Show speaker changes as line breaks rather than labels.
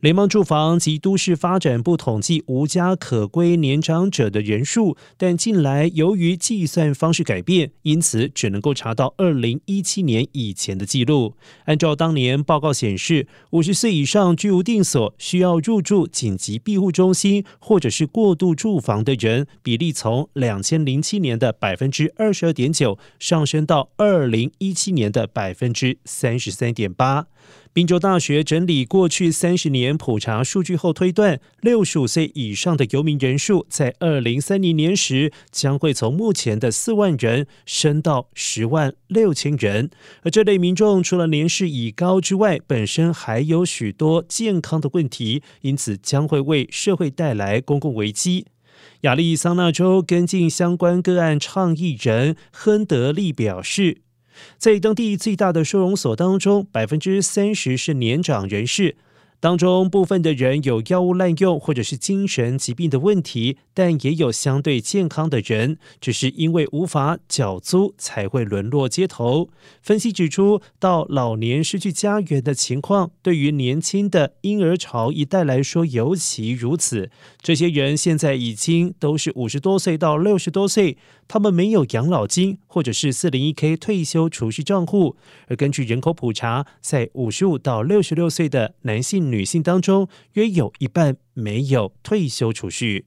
联邦住房及都市发展部统计无家可归年长者的人数，但近来由于计算方式改变，因此只能够查到二零一七年以前的记录。按照当年报告显示，五十岁以上居无定所、需要入住紧急庇护中心或者是过渡住房的人比例，从两千零七年的百分之二十二点九上升到二零一七年的百分之三十三点八。宾州大学整理过去三十年普查数据后推断，六十五岁以上的游民人数在二零三零年时将会从目前的四万人升到十万六千人。而这类民众除了年事已高之外，本身还有许多健康的问题，因此将会为社会带来公共危机。亚利桑那州跟进相关个案倡议人亨德利表示。在当地最大的收容所当中，百分之三十是年长人士。当中部分的人有药物滥用或者是精神疾病的问题，但也有相对健康的人，只是因为无法缴租才会沦落街头。分析指出，到老年失去家园的情况，对于年轻的婴儿潮一代来说尤其如此。这些人现在已经都是五十多岁到六十多岁，他们没有养老金或者是四零一 k 退休储蓄账户。而根据人口普查，在五十五到六十六岁的男性。女性当中，约有一半没有退休储蓄。